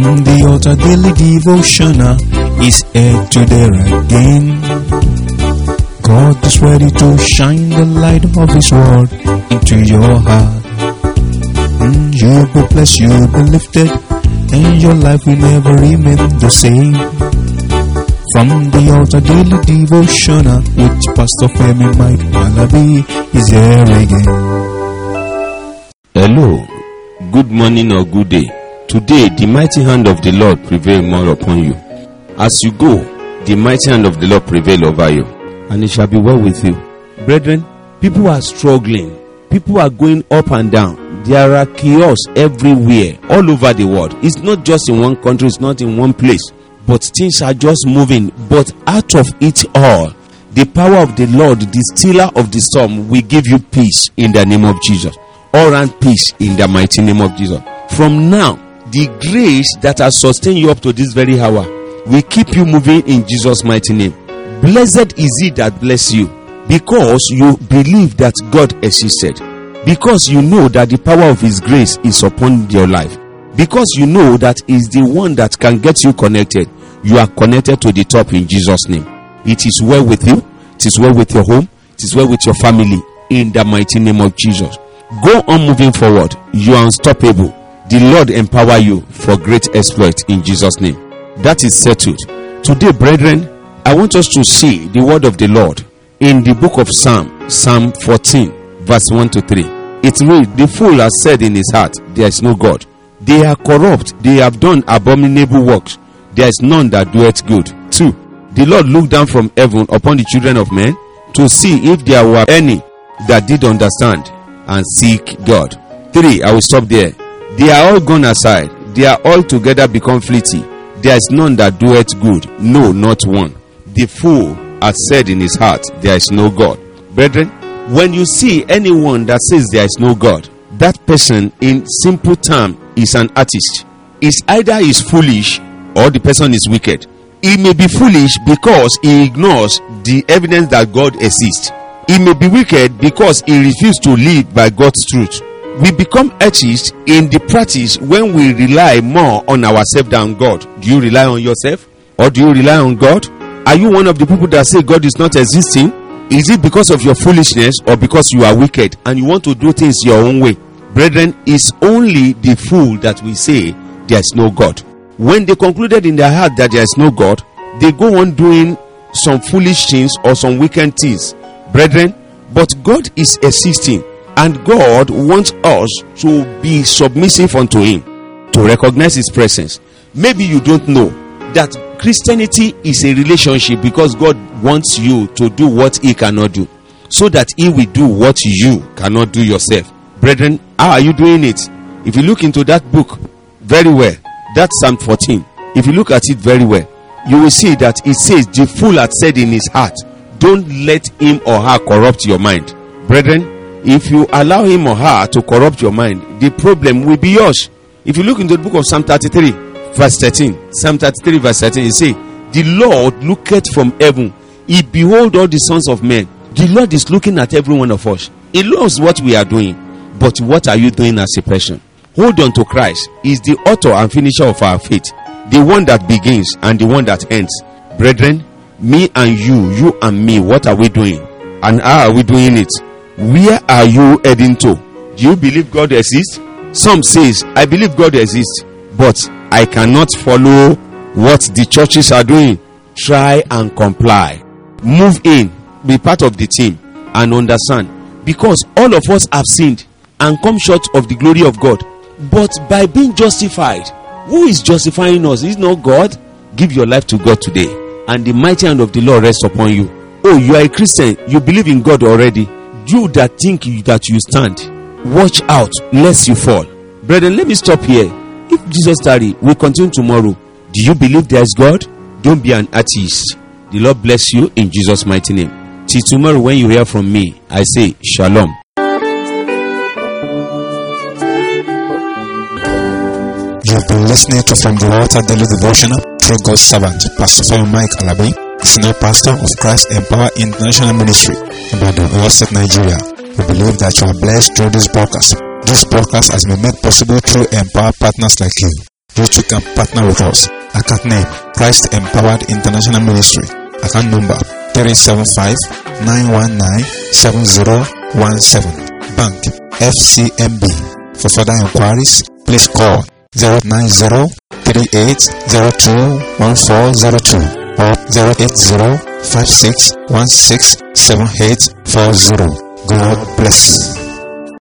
The altar daily devotional is here to there again. God is ready to shine the light of His word into your heart. Mm, you'll be blessed, you'll be lifted, and your life will never remain the same. From the altar daily devotional with Pastor Femi Mike Malabi is here again. Hello, good morning or good day. Today, the mighty hand of the Lord prevail more upon you. As you go, the mighty hand of the Lord prevail over you, and it shall be well with you. Brethren, people are struggling. People are going up and down. There are chaos everywhere, all over the world. It's not just in one country, it's not in one place, but things are just moving. But out of it all, the power of the Lord, the stiller of the storm, will give you peace in the name of Jesus. All round peace in the mighty name of Jesus. From now, the grace that has sustained you up to this very hour will keep you moving in Jesus' mighty name. Blessed is he that bless you because you believe that God existed, because you know that the power of his grace is upon your life, because you know that is the one that can get you connected. You are connected to the top in Jesus' name. It is well with you, it is well with your home, it is well with your family in the mighty name of Jesus. Go on moving forward. You are unstoppable. The Lord empower you for great exploit in Jesus' name. That is settled. Today, brethren, I want us to see the word of the Lord in the book of Psalm, Psalm 14, verse 1 to 3. It reads, The fool has said in his heart, There is no God. They are corrupt, they have done abominable works. There is none that doeth good. 2. The Lord looked down from heaven upon the children of men to see if there were any that did understand and seek God. 3. I will stop there. They are all gone aside. They are all together become fleety. There is none that doeth good. No, not one. The fool has said in his heart, There is no God. Brethren, when you see anyone that says there is no God, that person in simple term is an artist. Is either is foolish or the person is wicked. He may be foolish because he ignores the evidence that God exists. He may be wicked because he refused to live by God's truth. We become atheists in the practice when we rely more on ourselves than God. Do you rely on yourself or do you rely on God? Are you one of the people that say God is not existing? Is it because of your foolishness or because you are wicked and you want to do things your own way? Brethren, it's only the fool that will say there is no God. When they concluded in their heart that there is no God, they go on doing some foolish things or some wicked things. Brethren, but God is existing and God wants us to be submissive unto Him, to recognize His presence. Maybe you don't know that Christianity is a relationship because God wants you to do what He cannot do, so that He will do what you cannot do yourself. Brethren, how are you doing it? If you look into that book very well, that's Psalm 14. If you look at it very well, you will see that it says, The fool had said in his heart, Don't let him or her corrupt your mind. Brethren, if you allow him or her to corrupt your mind, the problem will be yours. If you look into the book of Psalm 33, verse 13, Psalm 33, verse 13, it say, The Lord looketh from heaven, he behold all the sons of men. The Lord is looking at every one of us. He knows what we are doing, but what are you doing as a person? Hold on to Christ. He is the author and finisher of our faith, the one that begins and the one that ends. Brethren, me and you, you and me, what are we doing? And how are we doing it? Where are you heading to? Do you believe God exists? Some says, I believe God exists, but I cannot follow what the churches are doing. Try and comply. Move in, be part of the team, and understand. Because all of us have sinned and come short of the glory of God. But by being justified, who is justifying us? Is not God? Give your life to God today, and the mighty hand of the Lord rests upon you. Oh, you are a Christian, you believe in God already. You that think you, that you stand, watch out lest you fall. Brethren, let me stop here. If Jesus tarry, we continue tomorrow. Do you believe there is God? Don't be an atheist. The Lord bless you in Jesus' mighty name. Till tomorrow, when you hear from me, I say Shalom. You have been listening to From the Altar Daily Devotional through God's servant, Pastor Mike Alabi, Senior Pastor of Christ Empower International Ministry, Ibadan, Oyo State, Nigeria. We believe that you are blessed through this broadcast. This broadcast has been made possible through Empower partners like you. you too can partner with us. Account name Christ Empowered International Ministry. Account number 375 919 7017. Bank FCMB. For further inquiries, please call 090 3802 or 080 God bless.